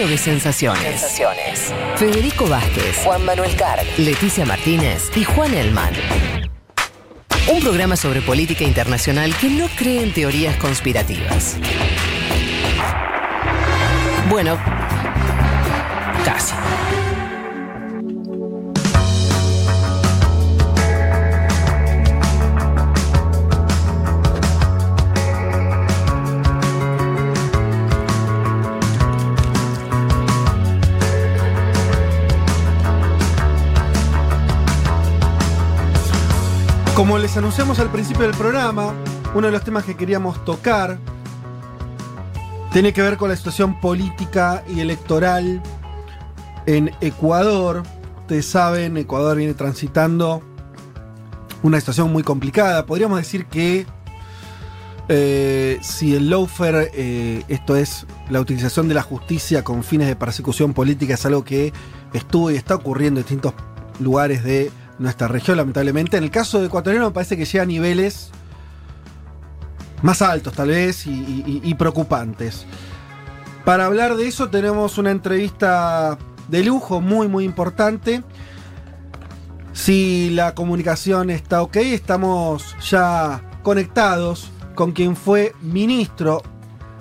Duelo de sensaciones. Sensaciones. Federico Vázquez, Juan Manuel Carg. Leticia Martínez y Juan Elman. Un programa sobre política internacional que no cree en teorías conspirativas. Bueno, casi. Como les anunciamos al principio del programa, uno de los temas que queríamos tocar tiene que ver con la situación política y electoral en Ecuador. Ustedes saben, Ecuador viene transitando una situación muy complicada. Podríamos decir que eh, si el lawfare, eh, esto es la utilización de la justicia con fines de persecución política, es algo que estuvo y está ocurriendo en distintos lugares de nuestra región, lamentablemente. En el caso de ecuatoriano me parece que llega a niveles más altos, tal vez, y, y- preocupantes. Para hablar de eso tenemos una entrevista de lujo, muy, muy importante. Si la comunicación está ok, estamos ya conectados con quien fue ministro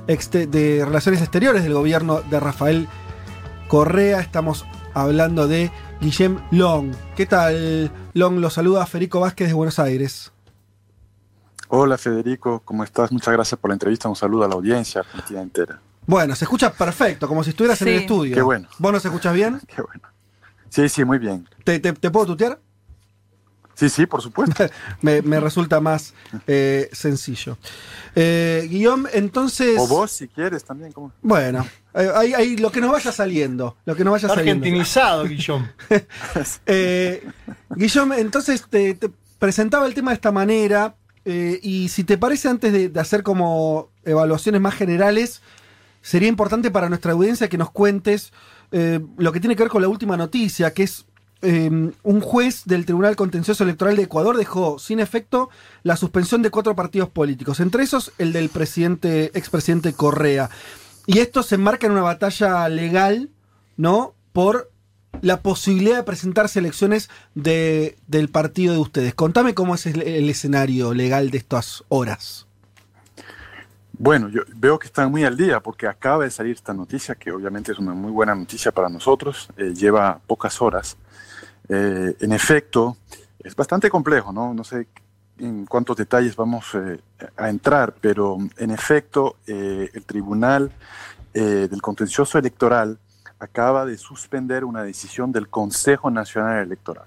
de Relaciones Exteriores del gobierno de Rafael Correa. Estamos hablando de Guillem Long. ¿Qué tal, Long? Lo saluda Federico Vázquez de Buenos Aires. Hola Federico, ¿cómo estás? Muchas gracias por la entrevista. Un saludo a la audiencia argentina entera. Bueno, se escucha perfecto, como si estuvieras en el estudio. Qué bueno. ¿Vos nos escuchas bien? Qué bueno. Sí, sí, muy bien. ¿Te, te- te puedo tutear? Sí, sí, por supuesto. me, me resulta más eh, sencillo. Eh, Guillaume, entonces. O vos, si quieres, también. ¿cómo? Bueno, eh, ahí, ahí lo que nos vaya saliendo. Lo que nos vaya saliendo. Argentinizado, Guillón. Eh, Guillaume, entonces te, te presentaba el tema de esta manera. eh, y si te parece, antes de, de hacer como evaluaciones más generales, sería importante para nuestra audiencia que nos cuentes eh, lo que tiene que ver con la última noticia, que es eh, un juez del Tribunal Contencioso Electoral de Ecuador dejó sin efecto la suspensión de cuatro partidos políticos, entre esos el del presidente, expresidente Correa. Y esto se enmarca en una batalla legal, ¿no? Por la posibilidad de presentarse elecciones de, del partido de ustedes. Contame cómo es el, el escenario legal de estas horas. Bueno, yo veo que están muy al día porque acaba de salir esta noticia, que obviamente es una muy buena noticia para nosotros. eh, lleva pocas horas. Eh, en efecto, es bastante complejo, ¿no? No sé en cuántos detalles vamos eh, a entrar, pero en efecto, eh, el Tribunal del Contencioso Electoral acaba de suspender una decisión del Consejo Nacional Electoral.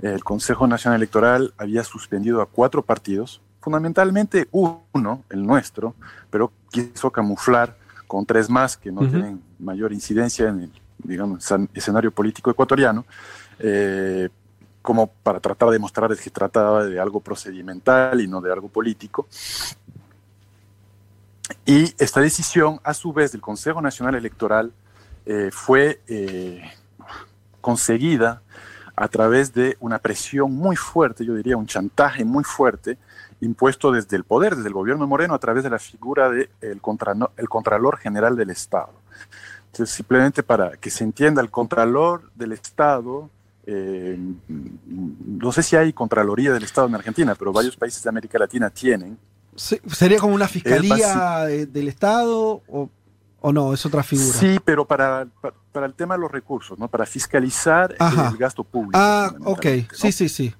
El Consejo Nacional Electoral había suspendido a cuatro partidos, fundamentalmente uno, el nuestro, pero quiso camuflar con tres más que no tienen mayor incidencia en el digamos, escenario político ecuatoriano, eh, como para tratar de mostrar que trataba de algo procedimental y no de algo político. Y esta decisión, a su vez, del Consejo Nacional Electoral eh, fue eh, conseguida a través de una presión muy fuerte, yo diría un chantaje muy fuerte, impuesto desde el poder, desde el gobierno moreno, a través de la figura del de contra, el Contralor General del Estado. Entonces, simplemente para que se entienda, el Contralor del Estado, eh, no sé si hay Contraloría del Estado en Argentina, pero varios países de América Latina tienen, Se- ¿Sería como una fiscalía de- del Estado o, o no? Es otra figura. Sí, pero para, para, para el tema de los recursos, ¿no? Para fiscalizar Ajá. el gasto público. ah, ok. Sí, sí, sí.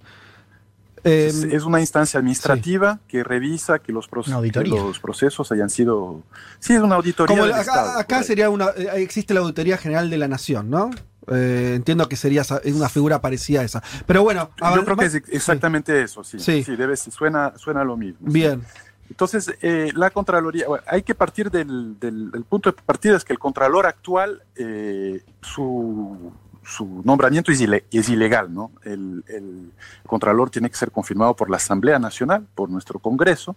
Eh, Es, una instancia administrativa que revisa que los, que los procesos hayan sido... Sí, es una auditoría como del la- Estado, acá, acá sería una. existe la Auditoría General de la Nación, ¿no? Eh, entiendo que sería una figura parecida a esa. Pero bueno, Yo avan- creo que es sí. exactamente eso, sí. Sí. Sí, debe, suena, suena lo mismo. sí. Bien. Entonces, eh, la Contraloría, bueno, hay que partir del, del- del punto de partida, es que el Contralor actual, eh, su, su nombramiento es, ile- es ilegal, ¿no? El, el Contralor tiene que ser confirmado por la Asamblea Nacional, por nuestro Congreso,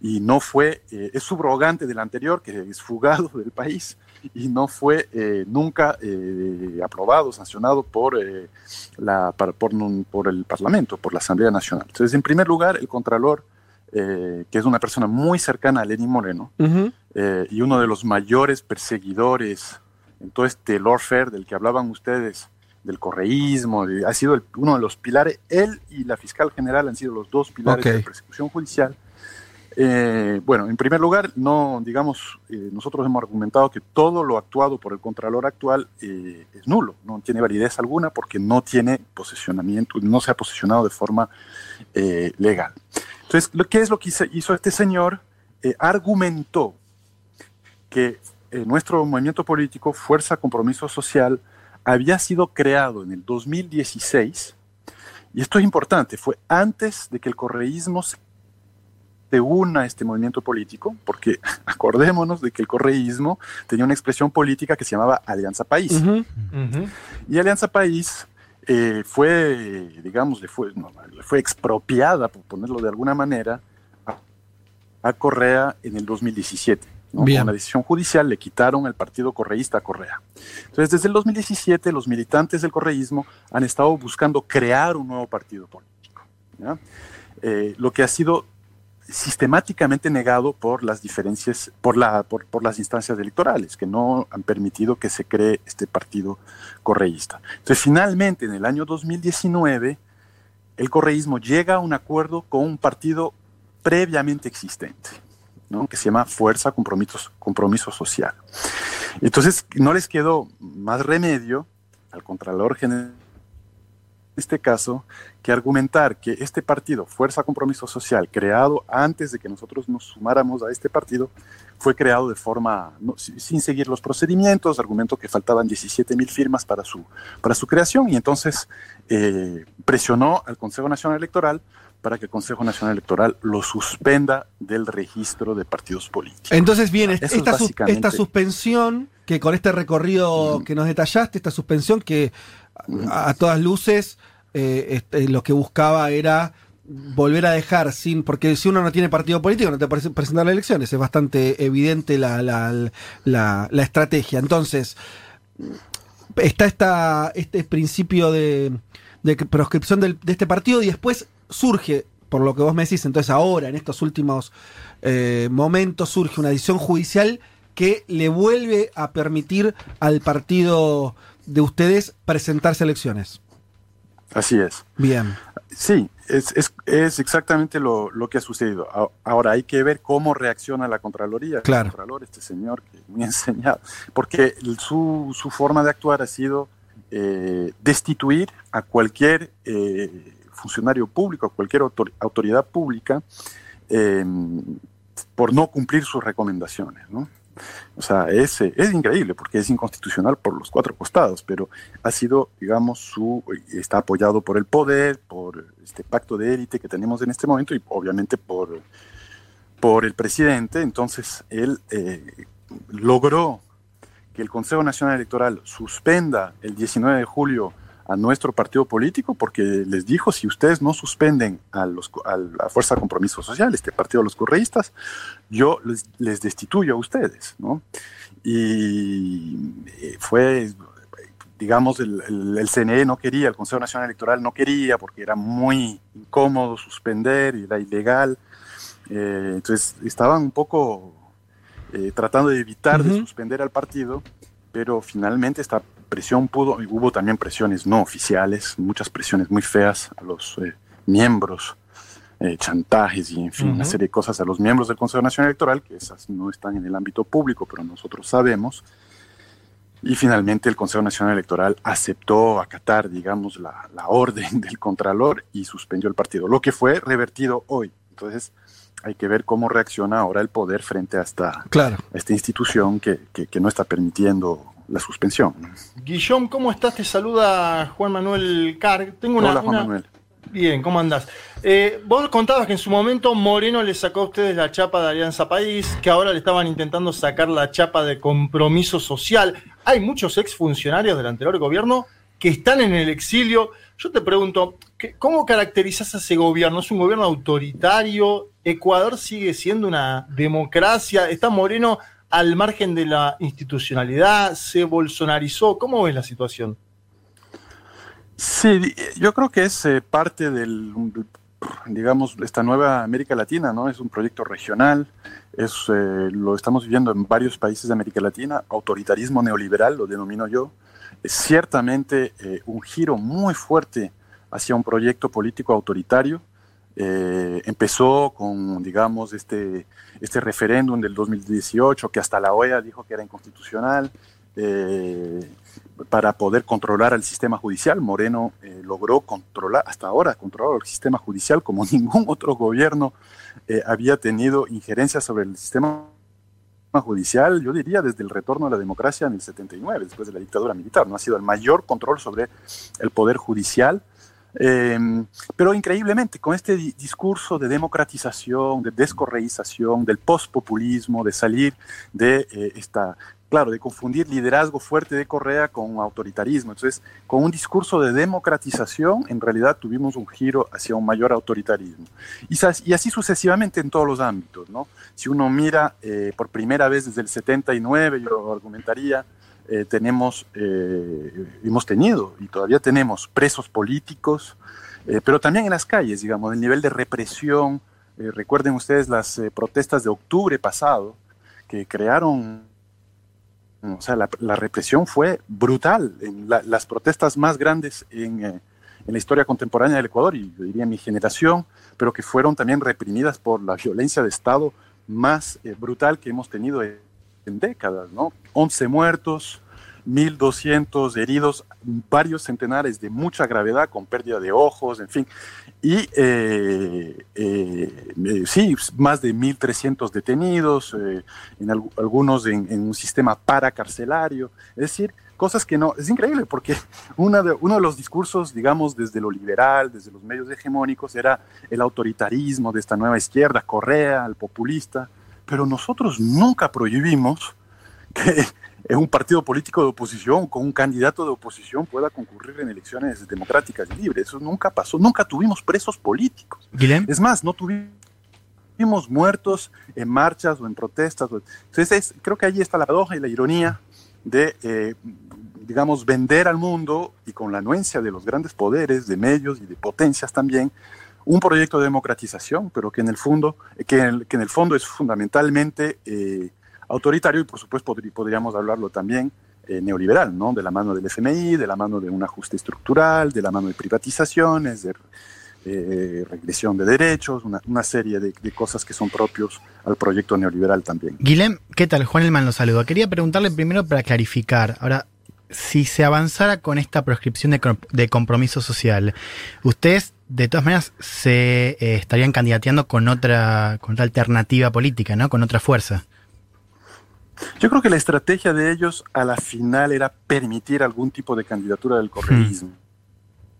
y no fue, eh, es subrogante del anterior, que es fugado del país, y no fue eh, nunca eh, aprobado, sancionado por, eh, la, por, el Parlamento, por la Asamblea Nacional. Entonces, en primer lugar, el Contralor eh, que es una persona muy cercana a Lenín Moreno y uno de los mayores perseguidores en todo este lawfare del que hablaban ustedes, del correísmo, ha sido uno de los pilares, él y la fiscal general han sido los dos pilares de la persecución judicial. Eh, bueno, en primer lugar, no, digamos, eh, nosotros hemos argumentado que todo lo actuado por el Contralor actual eh, es nulo, no tiene validez alguna porque no tiene posesionamiento, no se ha posicionado de forma legal. Entonces, ¿qué es lo que hizo este señor? argumentó que nuestro movimiento político, Fuerza Compromiso Social, había sido creado en el 2016, y esto es importante, fue antes de que el correísmo se una a este movimiento político, porque acordémonos de que el correísmo tenía una expresión política que se llamaba Alianza País. Y Alianza País eh, fue, digamos, le fue, fue expropiada, por ponerlo de alguna manera, a, Correa en el 2017. Con una decisión judicial le quitaron el partido correísta a Correa. Entonces, desde el 2017, los militantes del correísmo han estado buscando crear un nuevo partido político. Eh, lo que ha sido sistemáticamente negado por las diferencias, por, la, por, las instancias electorales, que no han permitido que se cree este partido correísta. Entonces, finalmente, en el año 2019, el correísmo llega a un acuerdo con un partido previamente existente, ¿no? que se llama Fuerza Compromiso, Compromiso Social. Entonces, no les quedó más remedio al Contralor General este caso que argumentar que este partido, Fuerza Compromiso Social, creado antes de que nosotros nos sumáramos a este partido, fue creado de forma, sin seguir los procedimientos, argumento que faltaban 17 mil firmas para su, para su creación y entonces eh, presionó al Consejo Nacional Electoral para que el Consejo Nacional Electoral lo suspenda del registro de partidos políticos. Entonces esta, esta suspensión que con este recorrido que nos detallaste, esta suspensión que a, todas luces eh, este, lo que buscaba era volver a dejar sin, porque si uno no tiene partido político no te parece presentar las elecciones, es bastante evidente la, la, estrategia. Entonces, está esta, este principio de, proscripción de este partido y después surge, por lo que vos me decís, entonces ahora, en estos últimos eh, momentos, surge una decisión judicial que le vuelve a permitir al partido de ustedes presentarse elecciones. Así es. Bien. Sí, es, es, exactamente lo, que ha sucedido. Ahora hay que ver cómo reacciona la Contraloría. Claro. El Contralor, este señor que me ha enseñado. Porque su, su forma de actuar ha sido eh, destituir a cualquier eh, funcionario público, a cualquier autoridad pública, eh, por no cumplir sus recomendaciones. ¿no? O sea, es, es increíble porque es inconstitucional por los cuatro costados, pero ha sido, digamos, su, está apoyado por el poder, por este pacto de élite que tenemos en este momento y obviamente por, por el presidente. Entonces, él eh, logró que el Consejo Nacional Electoral suspenda el 19 de julio a nuestro partido político porque les dijo, si ustedes no suspenden a, los, a la Fuerza de Compromiso Social, este partido de los correístas, yo les, destituyo a ustedes, ¿no? Y eh, fue, digamos, el, el, CNE no quería, el Consejo Nacional Electoral no quería porque era muy incómodo suspender y era ilegal. Eh, entonces estaban un poco eh, tratando de evitar de suspender al partido, pero finalmente esta presión pudo, hubo también presiones no oficiales, muchas presiones muy feas a los eh, miembros, eh, chantajes y en fin, una serie de cosas a los miembros del Consejo Nacional Electoral, que esas no están en el ámbito público, pero nosotros sabemos. Y finalmente el Consejo Nacional Electoral aceptó acatar, digamos, la, la orden del Contralor y suspendió el partido, lo que fue revertido hoy. Entonces, hay que ver cómo reacciona ahora el poder frente a esta, claro. esta institución que, que, que, no está permitiendo la suspensión. Guillón, ¿cómo estás? Te saluda Juan Manuel Car. Tengo una, Hola, Juan Manuel. Bien, ¿cómo andás? Eh, vos contabas que en su momento Moreno le sacó a ustedes la chapa de Alianza País, que ahora le estaban intentando sacar la chapa de compromiso social. Hay muchos exfuncionarios del anterior gobierno que están en el exilio. Yo te pregunto, ¿cómo caracterizas a ese gobierno? ¿Es un gobierno autoritario? ¿Ecuador sigue siendo una democracia? ¿Está Moreno al margen de la institucionalidad? ¿Se bolsonarizó? ¿Cómo ves la situación? Sí, yo creo que es eh, parte del, digamos, esta nueva América Latina, ¿no? Es un proyecto regional. Es, eh, lo estamos viviendo en varios países de América Latina, autoritarismo neoliberal, lo denomino yo. Es ciertamente eh, un giro muy fuerte hacia un proyecto político autoritario. Eh, empezó con, digamos, este, este referéndum del 2018 que hasta la OEA dijo que era inconstitucional. para poder controlar al sistema judicial. Moreno logró controlar, hasta ahora, controlar el sistema judicial como ningún otro gobierno eh, había tenido injerencia sobre el sistema judicial, yo diría, desde el retorno a la democracia en el 79, después de la dictadura militar. No ha sido el mayor control sobre el poder judicial. Eh, pero increíblemente, con este discurso de democratización, de descorreización, del postpopulismo, de salir de eh, esta claro, de confundir liderazgo fuerte de Correa con autoritarismo. Entonces, con un discurso de democratización, en realidad tuvimos un giro hacia un mayor autoritarismo. Y, así sucesivamente en todos los ámbitos, ¿no? Si uno mira eh, por primera vez desde el 79, yo argumentaría, eh, tenemos, eh, hemos tenido y todavía tenemos presos políticos, pero también en las calles, digamos, el nivel de represión. recuerden ustedes las protestas de octubre pasado, que crearon o sea, la, represión fue brutal. En las protestas más grandes eh, en, la historia contemporánea del Ecuador, y yo diría mi generación, pero que fueron también reprimidas por la violencia de Estado más eh, brutal que hemos tenido en, en décadas, ¿no? 11 muertos, 1.200 heridos, varios centenares de mucha gravedad, con pérdida de ojos, en fin. Y eh, eh, eh, sí, más de 1.300 detenidos, en algunos en, un sistema paracarcelario. Es decir, cosas que no. Es increíble porque una de, uno de los discursos, digamos, desde lo liberal, desde los medios hegemónicos, era el autoritarismo de esta nueva izquierda, Correa, el populista. Pero nosotros nunca prohibimos que un partido político de oposición con un candidato de oposición pueda concurrir en elecciones democráticas y libres. Eso nunca pasó, nunca tuvimos presos políticos. Es más, no tuvimos muertos en marchas o en protestas. Entonces, creo que ahí está la paradoja y la ironía de, eh, digamos, vender al mundo y con la anuencia de los grandes poderes, de medios y de potencias también, un proyecto de democratización, pero que en el fondo, que en el, fondo es fundamentalmente eh, autoritario y por supuesto podríamos hablarlo también eh, neoliberal, ¿no? De la mano del FMI, de la mano de un ajuste estructural, de la mano de privatizaciones, de eh, regresión de derechos, una, serie de, cosas que son propios al proyecto neoliberal también. Guilhem, ¿qué tal? Juan Elman lo saluda. Quería preguntarle primero para clarificar. Ahora, si se avanzara con esta proscripción de, compromiso social, ustedes de todas maneras se eh, estarían candidateando con otra, con otra alternativa política, ¿no? Con otra fuerza. Yo creo que la estrategia de ellos a la final era permitir algún tipo de candidatura del correísmo,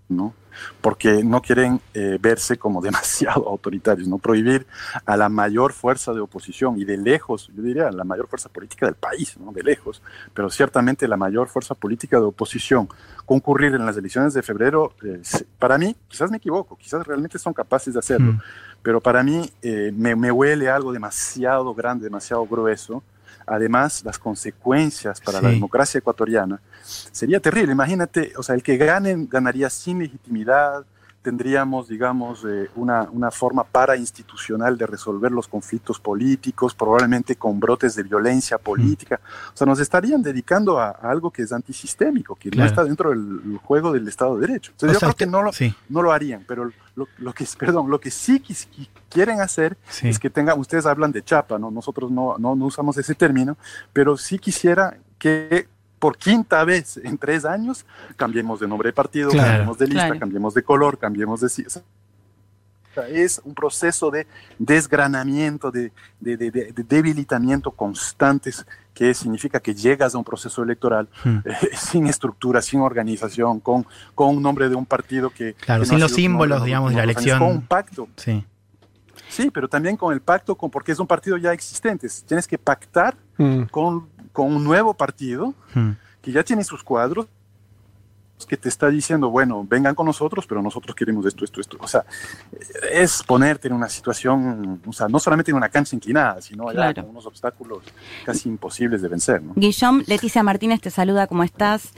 ¿no? Porque no quieren eh, verse como demasiado autoritarios, ¿no? Prohibir a la mayor fuerza de oposición y de lejos, yo diría, la mayor fuerza política del país, ¿no? De lejos, pero ciertamente la mayor fuerza política de oposición concurrir en las elecciones de febrero, eh, para mí, quizás me equivoco, quizás realmente son capaces de hacerlo, pero para mí eh, me, me huele algo demasiado grande, demasiado grueso además las consecuencias para la democracia ecuatoriana, sería terrible. Imagínate, o sea, el que gane ganaría sin legitimidad, tendríamos, digamos, eh, una, una, forma parainstitucional de resolver los conflictos políticos, probablemente con brotes de violencia política. O sea, nos estarían dedicando a, algo que es antisistémico, que no está dentro del juego del Estado de Derecho. Entonces, yo creo que no lo, no lo harían, pero lo, lo, que, perdón, lo que sí quieren hacer es que tengan, ustedes hablan de chapa, ¿no? nosotros no, no, no usamos ese término, pero sí quisiera que por quinta vez en tres años, cambiemos de nombre de partido, cambiemos de lista, cambiemos de color, cambiemos de... es un proceso de desgranamiento, de, debilitamiento constantes que significa que llegas a un proceso electoral hmm. eh, sin estructura, sin organización, con, con un nombre de un partido que... Claro, sin los símbolos, digamos, de la elección. Con un pacto. Sí. Sí, pero también con el pacto, con, porque es un partido ya existente. Tienes que pactar hmm. con con un nuevo partido hmm. que ya tiene sus cuadros que te está diciendo, bueno, vengan con nosotros, pero nosotros queremos esto, esto, esto. O sea, es ponerte en una situación, o sea, no solamente en una cancha inclinada, sino allá con unos obstáculos casi imposibles de vencer. ¿no? Guillaume, Leticia Martínez te saluda, ¿cómo estás?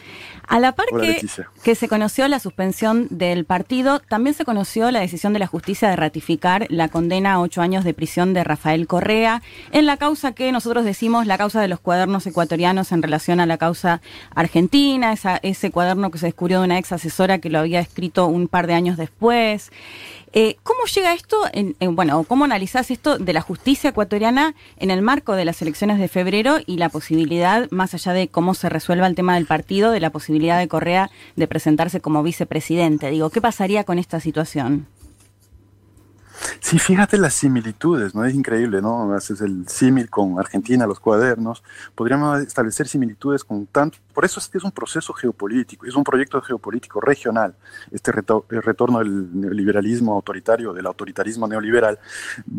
A la par que, que se conoció la suspensión del partido, también se conoció la decisión de la justicia de ratificar la condena a ocho años de prisión de Rafael Correa en la causa que nosotros decimos la causa de los cuadernos ecuatorianos en relación a la causa argentina, esa, ese cuaderno que se descubrió de una ex asesora que lo había escrito un par de años después. Eh, ¿Cómo llega esto, en, bueno, cómo analizás esto de la justicia ecuatoriana en el marco de las elecciones de febrero y la posibilidad, más allá de cómo se resuelva el tema del partido, de la posibilidad de Correa de presentarse como vicepresidente? Digo, ¿qué pasaría con esta situación? Sí, fíjate las similitudes, ¿no? Es increíble, ¿no? Haces el símil con Argentina, los cuadernos. Podríamos establecer similitudes con tanto. Por eso es que es un proceso geopolítico, es un proyecto geopolítico regional, este retorno del neoliberalismo autoritario, del autoritarismo neoliberal.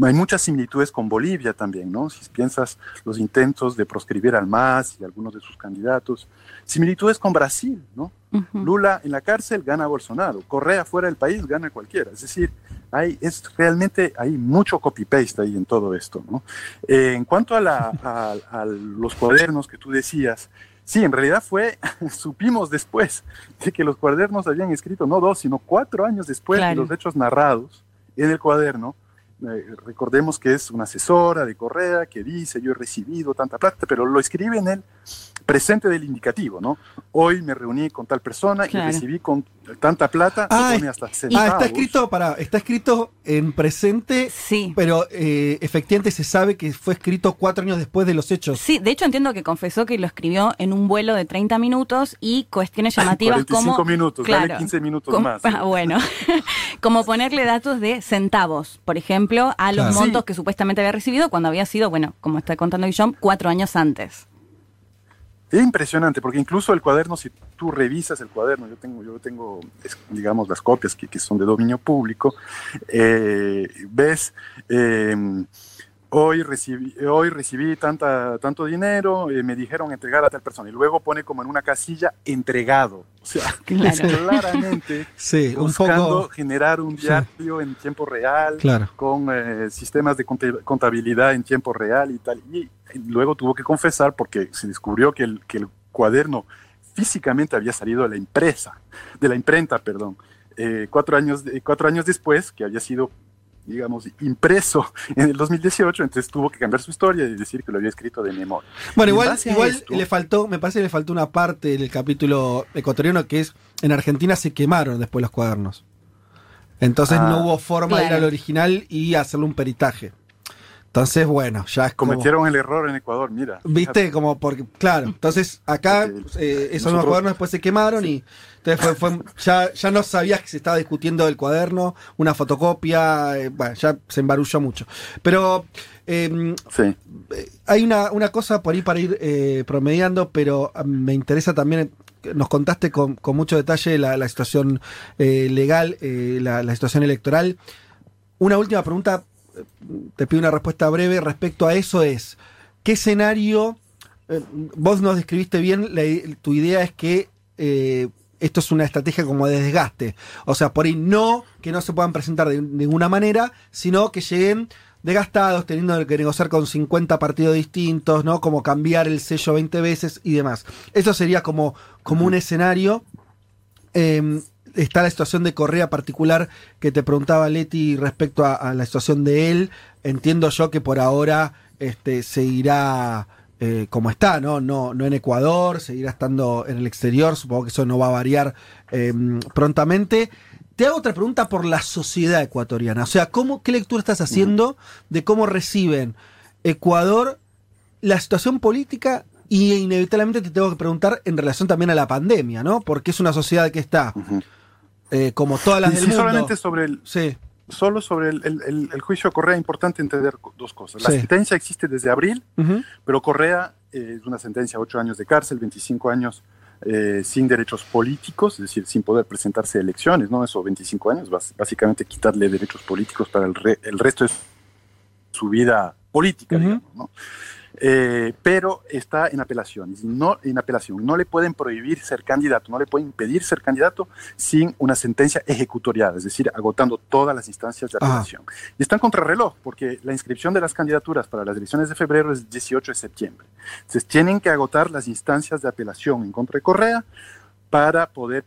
Hay muchas similitudes con Bolivia también, ¿no? Si piensas los intentos de proscribir al MAS y algunos de sus candidatos. Similitudes con Brasil, ¿no? Lula en la cárcel gana Bolsonaro, Correa fuera del país gana cualquiera. Es decir, hay, es realmente hay mucho copy-paste ahí en todo esto. ¿no? Eh, en cuanto a, los cuadernos que tú decías, sí, en realidad fue, supimos después de que los cuadernos habían escrito no dos, sino cuatro años después de los hechos narrados en el cuaderno. Eh, recordemos que es una asesora de Correa que dice yo he recibido tanta plata, pero lo escribe en el presente del indicativo, ¿no? Hoy me reuní con tal persona y recibí con tanta plata ah, hasta Ah, está escrito, para, está escrito en presente, sí. pero eh, efectivamente se sabe que fue escrito cuatro años después de los hechos. Sí, de hecho entiendo que confesó que lo escribió en un vuelo de 30 minutos y cuestiones llamativas 45 como... minutos, claro, 15 minutos más. Ah, bueno, como ponerle datos de centavos, por ejemplo, a los montos que supuestamente había recibido cuando había sido, bueno, como está contando Guillaume, cuatro años antes. Es impresionante, porque incluso el cuaderno, si tú revisas el cuaderno, yo tengo, yo tengo digamos, las copias que, que son de dominio público, eh, ves, eh, hoy recibí, hoy recibí tanta, tanto dinero, eh, me dijeron entregar a tal persona, y luego pone como en una casilla entregado. O sea, claramente sí, buscando generar un diario en tiempo real, con sistemas de contabilidad en tiempo real y tal. Y luego tuvo que confesar porque se descubrió que el, que el cuaderno físicamente había salido de la impresa, de la imprenta, perdón, eh, cuatro, años, cuatro años después, que había sido, digamos, impreso en el 2018, entonces tuvo que cambiar su historia y decir que lo había escrito de memoria. Bueno, igual, igual le faltó, me parece que le faltó una parte del capítulo ecuatoriano que es, en Argentina se quemaron después los cuadernos. Entonces no ah. hubo forma de ir al original y hacerle un peritaje. Entonces, bueno, ya es como, Cometieron el error en Ecuador, mira. Viste, como porque, claro, entonces acá eh, esos nuevos cuadernos después se quemaron y entonces fue, ya, ya no sabías que se estaba discutiendo el cuaderno, una fotocopia, eh, bueno, ya se embarulló mucho. Pero em, sí. Eh, hay una, una, cosa por ahí para ir promediando, pero ah, me interesa también nos contaste con, con mucho detalle la, la situación legal, la, la, situación electoral. Una última pregunta te pido una respuesta breve respecto a eso es, ¿qué escenario, eh, vos nos describiste bien, tu idea es que eh, esto es una estrategia como de desgaste, o sea, por ahí no que no se puedan presentar de ninguna manera, sino que lleguen desgastados, teniendo que negociar con 50 partidos distintos, ¿no? Como cambiar el sello 20 veces y demás. Eso sería como, como un escenario. Em, está la situación de Correa particular que te preguntaba Leti respecto a, la situación de él. Entiendo yo que por ahora este, seguirá eh, como está, ¿no? ¿no? No en Ecuador, seguirá estando en el exterior. Supongo que eso no va a variar em, prontamente. Te hago otra pregunta por la sociedad ecuatoriana. O sea, ¿cómo, ¿qué lectura estás haciendo de cómo reciben Ecuador la situación política y inevitablemente te tengo que preguntar en relación también a la pandemia, ¿no? Porque es una sociedad que está eh, como todas las del solamente sobre el, sí. Solo sobre el, juicio de Correa, importante entender dos cosas. La sentencia existe desde abril, pero Correa eh, es una sentencia, ocho años de cárcel, 25 años eh, sin derechos políticos, es decir, sin poder presentarse a elecciones, ¿no? Eso, 25 años, básicamente quitarle derechos políticos para el, el resto de su vida política, digamos, ¿no? Eh, pero está en apelación. No, en apelación. No le pueden prohibir ser candidato, no le pueden impedir ser candidato sin una sentencia ejecutorial, es decir, agotando todas las instancias de apelación. Y está en contrarreloj, porque la inscripción de las candidaturas para las elecciones de febrero es el 18 de septiembre. Entonces, tienen que agotar las instancias de apelación en contra de Correa para poder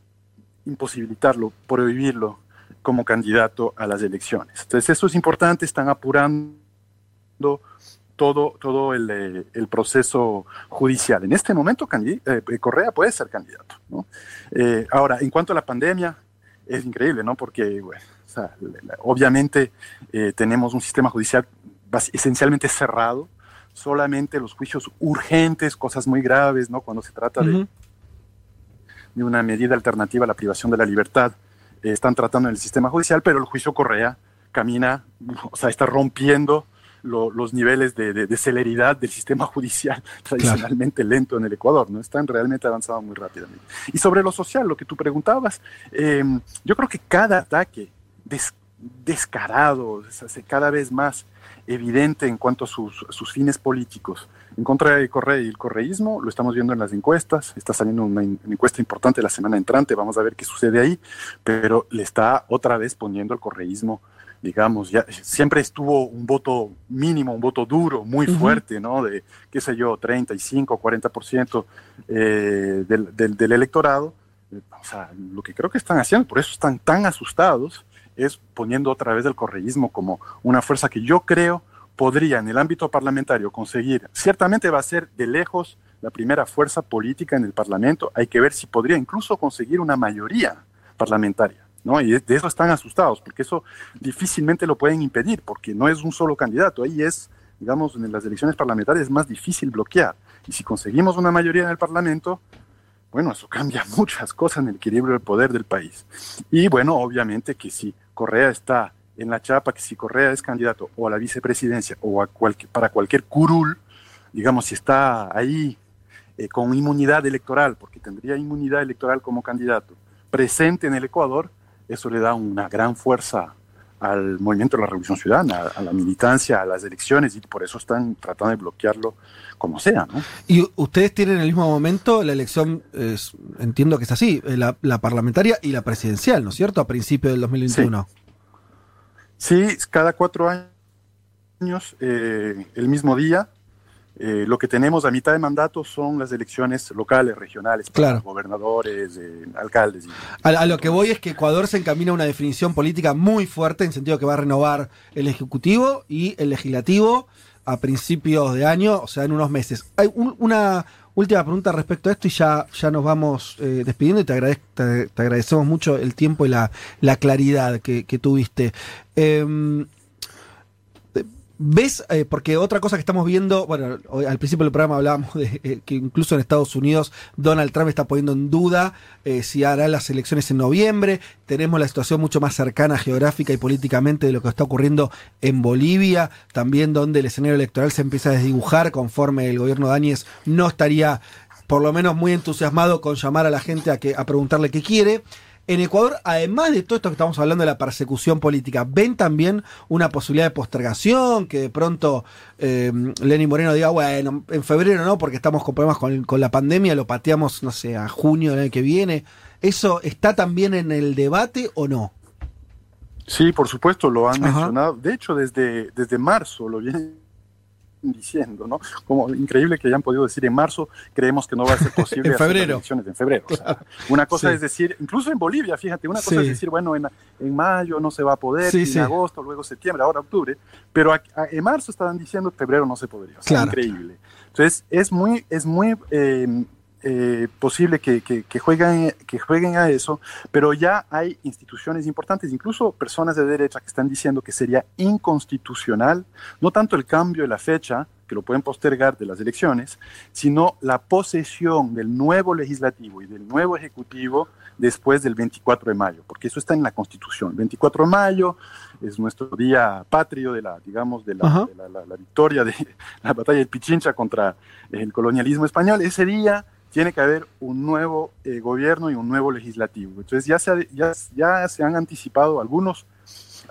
imposibilitarlo, prohibirlo como candidato a las elecciones. Entonces, eso es importante, están apurando todo, todo el, eh, el, proceso judicial. En este momento, eh, Correa puede ser candidato. ¿no? Eh, ahora, en cuanto a la pandemia, es increíble, ¿no? Porque, bueno, obviamente tenemos un sistema judicial esencialmente cerrado, solamente los juicios urgentes, cosas muy graves, ¿no? Cuando se trata de, de una medida alternativa a la privación de la libertad, están tratando en el sistema judicial, pero el juicio Correa camina, o sea, está rompiendo los niveles de, celeridad del sistema judicial tradicionalmente lento en el Ecuador, ¿no? Están realmente avanzados muy rápidamente. Y sobre lo social, lo que tú preguntabas, em, yo creo que cada ataque descarado, se cada vez más evidente en cuanto a sus, fines políticos. En contra de Correa y el correísmo, lo estamos viendo en las encuestas, está saliendo una, encuesta importante la semana entrante, vamos a ver qué sucede ahí, pero le está otra vez poniendo el correísmo digamos, ya siempre estuvo un voto mínimo, un voto duro, muy fuerte, ¿no? De, qué sé yo, 35, 40% eh, del, del, del, electorado. O sea, lo que creo que están haciendo, por eso están tan asustados, es poniendo otra vez el correísmo como una fuerza que yo creo podría en el ámbito parlamentario conseguir, ciertamente va a ser de lejos la primera fuerza política en el Parlamento, hay que ver si podría incluso conseguir una mayoría parlamentaria. ¿No? Y de eso están asustados, porque eso difícilmente lo pueden impedir, porque no es un solo candidato, ahí es, digamos, en las elecciones parlamentarias es más difícil bloquear. Y si conseguimos una mayoría en el Parlamento, bueno, eso cambia muchas cosas en el equilibrio del poder del país. Y bueno, obviamente que si Correa está en la chapa, que si Correa es candidato o a la vicepresidencia o a para cualquier curul, digamos, si está ahí eh, con inmunidad electoral, porque tendría inmunidad electoral como candidato, presente en el Ecuador, eso le da una gran fuerza al movimiento de la Revolución Ciudadana, a la militancia, a las elecciones, y por eso están tratando de bloquearlo como sea. ¿no? Y ustedes tienen en el mismo momento la elección, entiendo que es así, eh, la, parlamentaria y la presidencial, ¿no es cierto? A principios del 2021. Sí, cada cuatro años, eh, el mismo día, eh, lo que tenemos a mitad de mandato son las elecciones locales, regionales, claro. gobernadores, eh, alcaldes. A, lo que voy es que Ecuador se encamina a una definición política muy fuerte, en sentido que va a renovar el Ejecutivo y el Legislativo a principios de año, o sea, en unos meses. Hay una última pregunta respecto a esto y ya, ya nos vamos eh, despidiendo y te, te, agradecemos mucho el tiempo y la, claridad que, que tuviste. ¿Ves? Eh, porque otra cosa que estamos viendo, bueno, al principio del programa hablábamos de eh, que incluso en Estados Unidos Donald Trump está poniendo en duda eh, si hará las elecciones en noviembre. Tenemos la situación mucho más cercana geográfica y políticamente de lo que está ocurriendo en Bolivia, también donde el escenario electoral se empieza a desdibujar conforme el gobierno de no estaría por lo menos muy entusiasmado con llamar a la gente a, que, a preguntarle qué quiere en Ecuador, además de todo esto que estamos hablando de la persecución política, ¿ven también una posibilidad de postergación? Que de pronto eh, Lenny Moreno diga, bueno, en febrero no, porque estamos con problemas con, la pandemia, lo pateamos, no sé, a junio del año que viene. ¿Eso está también en el debate o no? Sí, por supuesto, lo han mencionado. De hecho, desde, desde marzo lo vienen diciendo, ¿no? Como increíble que hayan podido decir en marzo, creemos que no va a ser posible en febrero. elecciones en febrero. una cosa es decir, incluso en Bolivia, fíjate, una cosa es decir, bueno, en, en, mayo no se va a poder, en agosto, luego septiembre, ahora octubre, pero en marzo estaban diciendo que febrero no se podría. O sea, increíble. Entonces, es muy, es muy eh, eh, posible que, que, jueguen, que jueguen a eso, pero ya hay instituciones importantes, incluso personas de derecha que están diciendo que sería inconstitucional, no tanto el cambio de la fecha, que lo pueden postergar de las elecciones, sino la posesión del nuevo legislativo y del nuevo ejecutivo después del 24 de mayo, porque eso está en la Constitución. El 24 de mayo es nuestro día patrio de la, digamos, de la, la victoria de la batalla del Pichincha contra el colonialismo español. Ese día tiene que haber un nuevo eh, gobierno y un nuevo legislativo. Entonces ya se, ya, ya se han anticipado algunos,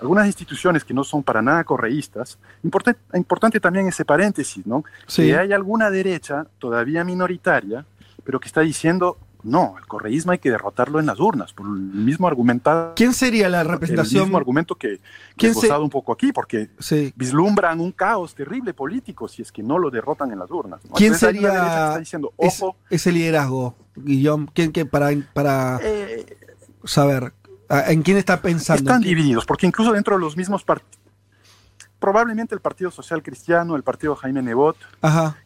algunas instituciones que no son para nada correístas, importante, importante también ese paréntesis, ¿no? Que hay alguna derecha todavía minoritaria, pero que está diciendo, no, el correísmo hay que derrotarlo en las urnas, por el mismo argumentado. ¿Quién sería la representación? El mismo argumento que, que he gozado un poco aquí, porque vislumbran un caos terrible político si es que no lo derrotan en las urnas. ¿Quién sería diciendo, ese liderazgo, Guillaume? ¿Quién, que para, para eh, saber en quién está pensando? Están divididos, porque incluso dentro de los mismos partidos probablemente el Partido Social Cristiano, el Partido Jaime Nebot,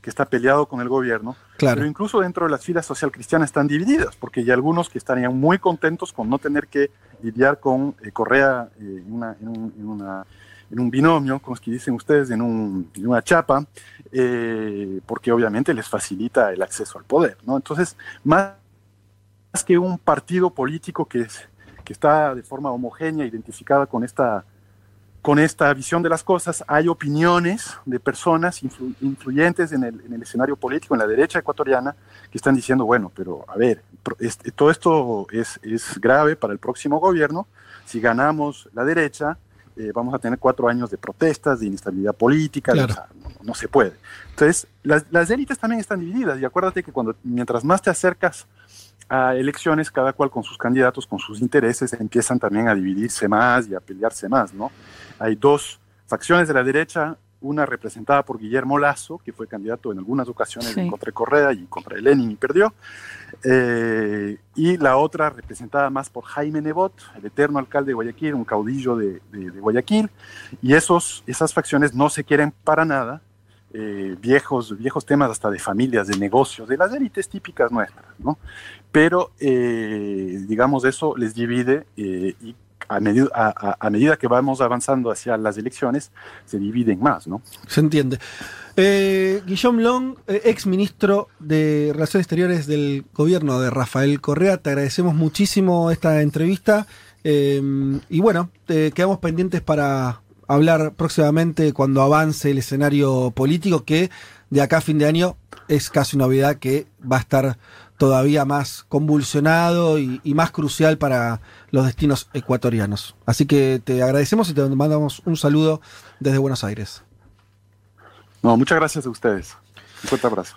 que está peleado con el gobierno, pero incluso dentro de las filas social cristianas están divididas, porque hay algunos que estarían muy contentos con no tener que lidiar con eh, Correa eh, en, un binomio, como es que dicen ustedes, en, una chapa, eh, porque obviamente les facilita el acceso al poder. ¿no? Entonces, más que un partido político que, que está de forma homogénea, identificada con esta con esta visión de las cosas, hay opiniones de personas influyentes en el, escenario político, en la derecha ecuatoriana, que están diciendo, bueno, pero a ver, todo esto es, grave para el próximo gobierno. Si ganamos la derecha, eh, vamos a tener cuatro años de protestas, de inestabilidad política, no, se puede. Entonces, las, las élites también están divididas y acuérdate que cuando, mientras más te acercas a elecciones, cada cual con sus candidatos, con sus intereses, empiezan también a dividirse más y a pelearse más, ¿no? Hay dos facciones de la derecha, una representada por Guillermo Lazo, que fue candidato en algunas ocasiones contra Correa y contra Lenin y perdió, eh, y la otra representada más por Jaime Nebot, el eterno alcalde de Guayaquil, un caudillo de, de Guayaquil, y esos, esas facciones no se quieren para nada, eh, viejos, viejos temas hasta de familias, de negocios, de las élites típicas nuestras, ¿no? Pero, eh, digamos, eso les divide eh, y a, a, medida que vamos avanzando hacia las elecciones, se dividen más, ¿no? Se entiende. Guillaume Long, ex ministro de Relaciones Exteriores del gobierno de Rafael Correa, te agradecemos muchísimo esta entrevista y bueno, quedamos pendientes para, hablar próximamente cuando avance el escenario político, que de acá a fin de año es casi una novedad que va a estar todavía más convulsionado y, más crucial para los destinos ecuatorianos. Así que te agradecemos y te mandamos un saludo desde Buenos Aires. No, muchas gracias a ustedes. Un fuerte abrazo.